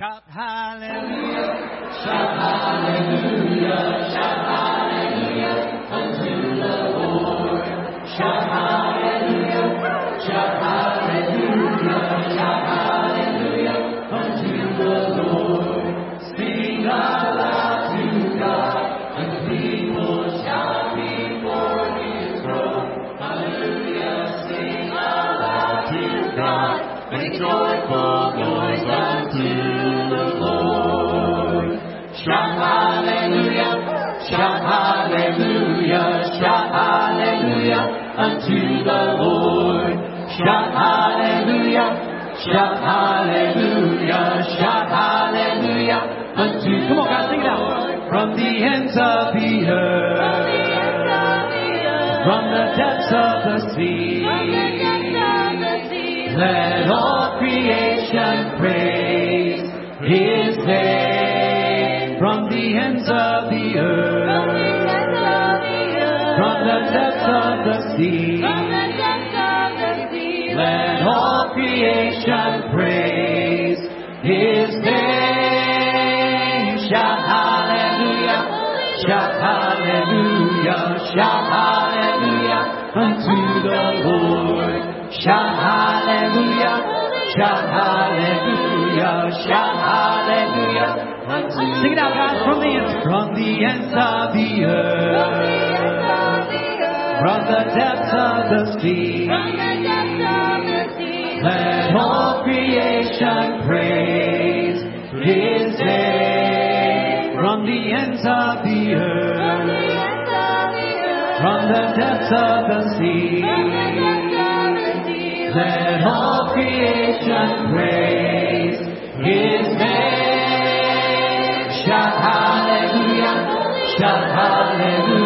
Shout hallelujah. Shout hallelujah. Shout hallelujah unto the Lord. Shout hallelujah. Hallelujah, shout hallelujah, shout hallelujah unto Come on guys, sing it out. From the ends of the earth, from the depths of the sea. Let all creation praise His name. From the ends of the earth, from the depths of the sea. Let all creation praise His name. Shout hallelujah, shout hallelujah, shout hallelujah unto the Lord. Shout hallelujah, shout hallelujah, shout hallelujah. Sing it out, guys, from the ends, from the ends of the earth, from the depths of the sea. Let all creation praise His name. From the ends of the earth, from the depths of the sea. Let all creation praise His name. Shout hallelujah, shout hallelujah,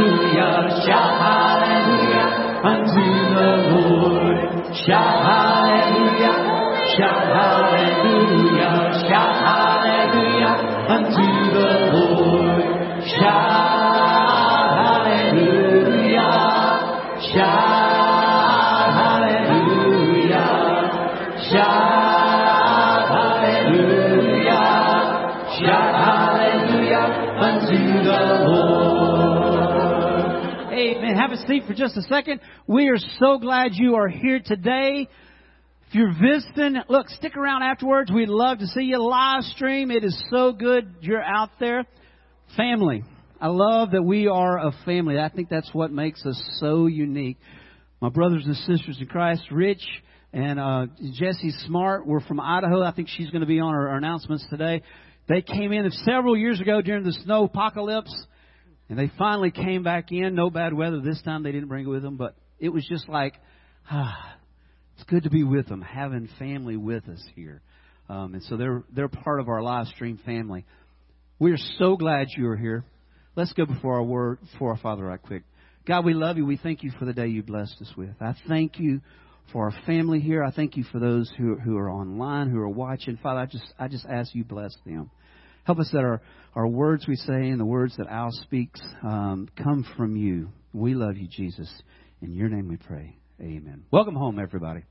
For just a second. We are so glad you are here today. If you're visiting, look, stick around afterwards. We'd love to see you live stream. It is so good you're out there. Family. I love that we are a family. I think that's what makes us so unique. My brothers and sisters in Christ, Rich and uh, Jesse Smart, we're from Idaho. I think she's going to be on our, our announcements today. They came in several years ago during the snow apocalypse. And they finally came back in. No bad weather this time. They didn't bring it with them, but it was just like, ah, it's good to be with them, having family with us here. Um, and so they're they're part of our live stream family. We are so glad you are here. Let's go before our word, before our Father, right quick. God, we love you. We thank you for the day you blessed us with. I thank you for our family here. I thank you for those who who are online, who are watching. Father, I just I just ask you bless them. Help us that our, our words we say and the words that Al speaks um, come from you. We love you, Jesus. In your name we pray. Amen. Welcome home, everybody.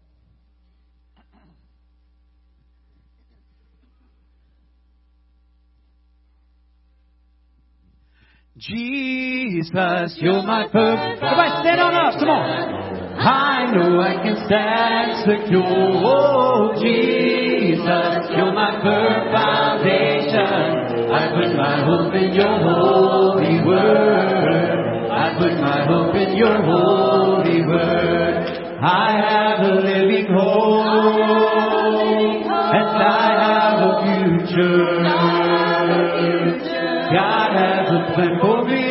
Jesus, you're my perfect. Everybody stand on up. Come on. I know I can stand secure. Oh, Jesus, your holy word. I put my hope in your holy word. I have a living hope, and I have a future. God has a plan for me.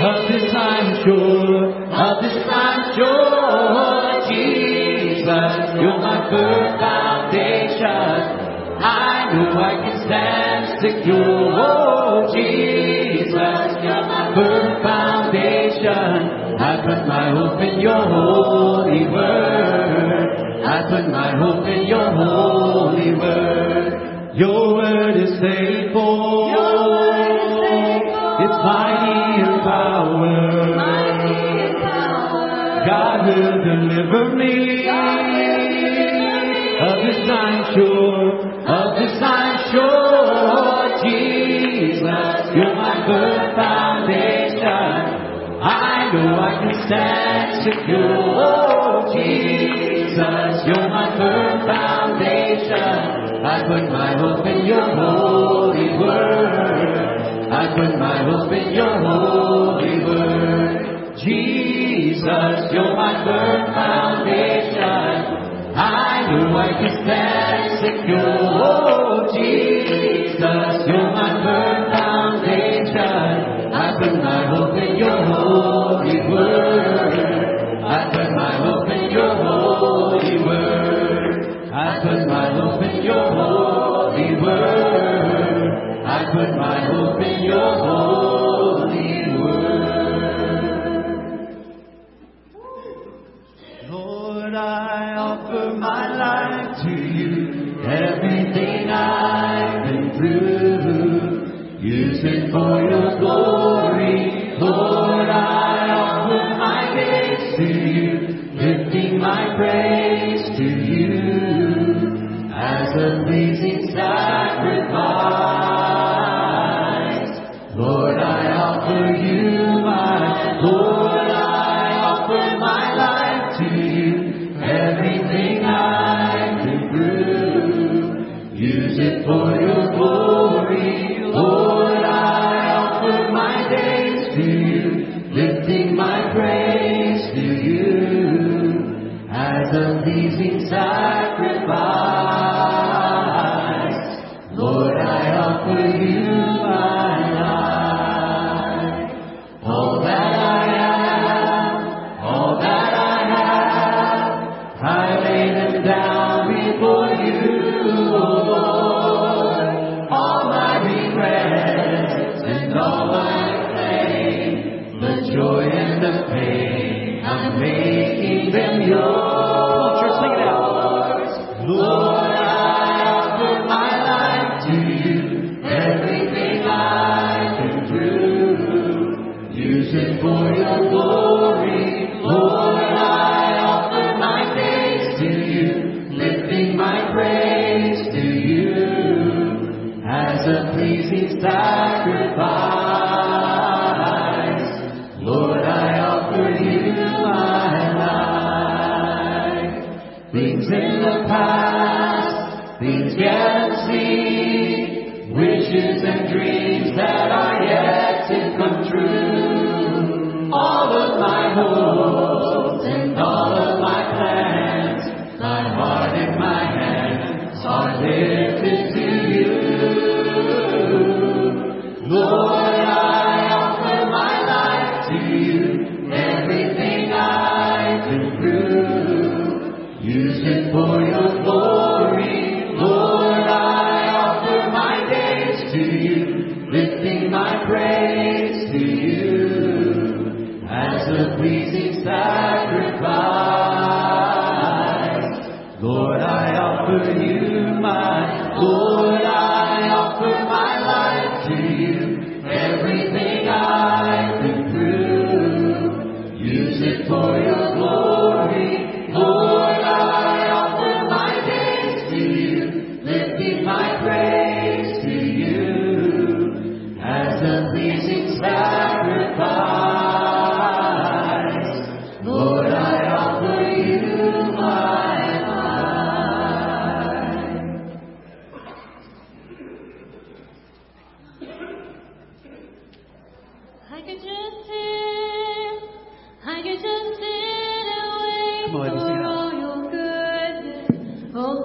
Of this I'm sure. Of this I'm sure. Jesus, you're my firm foundation. I know I secure. Oh, Jesus, you're my firm foundation. I put my hope in your holy word. I put my hope in your holy word. Your word is faithful. It's mighty in power. God will deliver me. Of this I'm sure. I know I can stand secure. Oh, Jesus, you're my firm foundation. I put my hope in your holy word. I put my hope in your holy word. Jesus, you're my firm foundation. I know I can stand Lord, I offer my life to you. Everything I've been through, use it for your glory. Lord, I offer my gifts to you, lifting my praise. things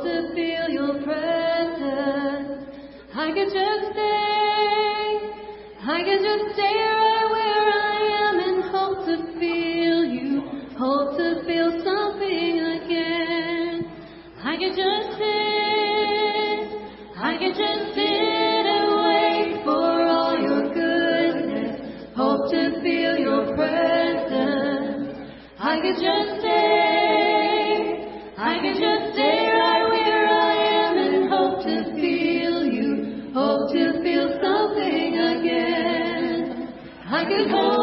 to feel your presence. I could just stay, I could just stay right where I am and hope to feel you, hope to feel something again. I could just sit, I could just sit and wait for all your goodness, hope to feel your presence. I could just like a gold.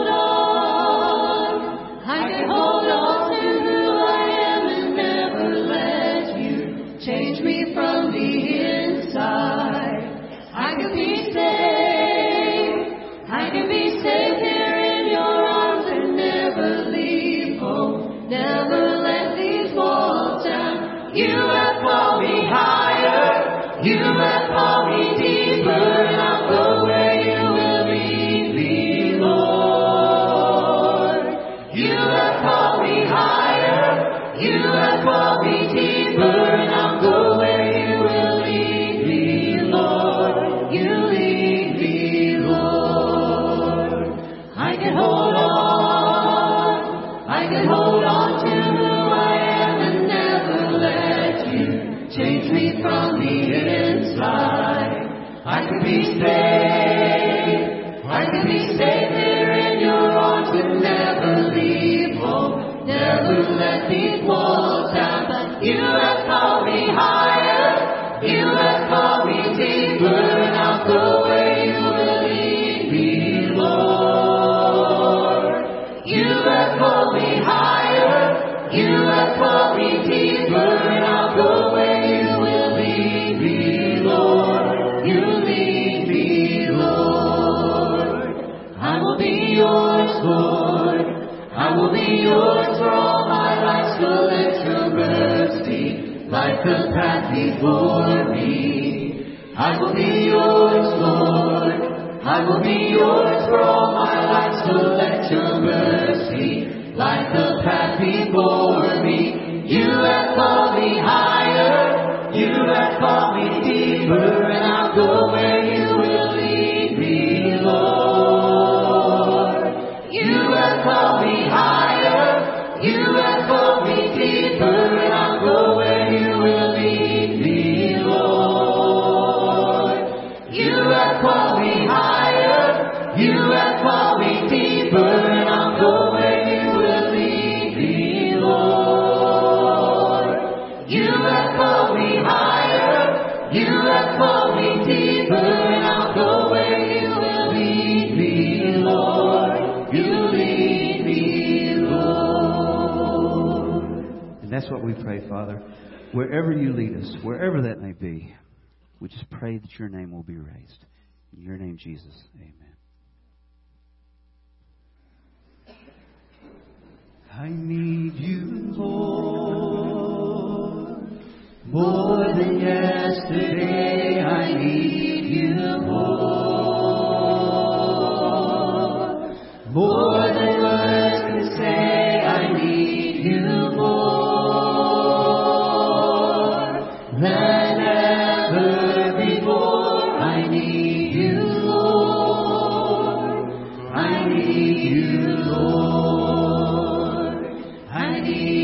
the path before me. I will be yours, Lord. I will be yours for all my life, so let your mercy light the path before me. wherever you lead us, wherever that may be, we just pray that your name will be raised. In your name, Jesus. Amen. I need you, more than yesterday. Almighty.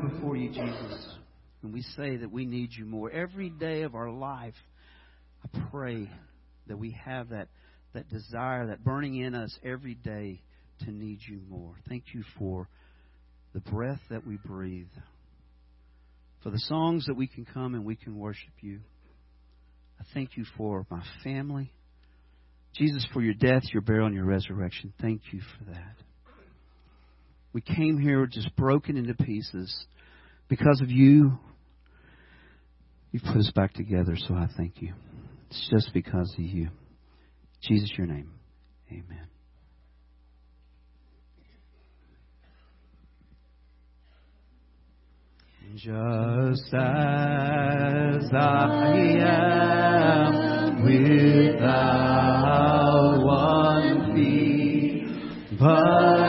Come before you, Jesus, and we say that we need you more every day of our life, I pray that we have that, that desire, that burning in us every day to need you more. Thank you for the breath that we breathe, for the songs that we can come and we can worship you. I thank you for my family. Jesus, for your death, your burial, and your resurrection. Thank you for that. We came here just broken into pieces. Because of you, you've put us back together, so I thank you. It's just because of you. Jesus, your name. Amen. Just as I am without one plea, but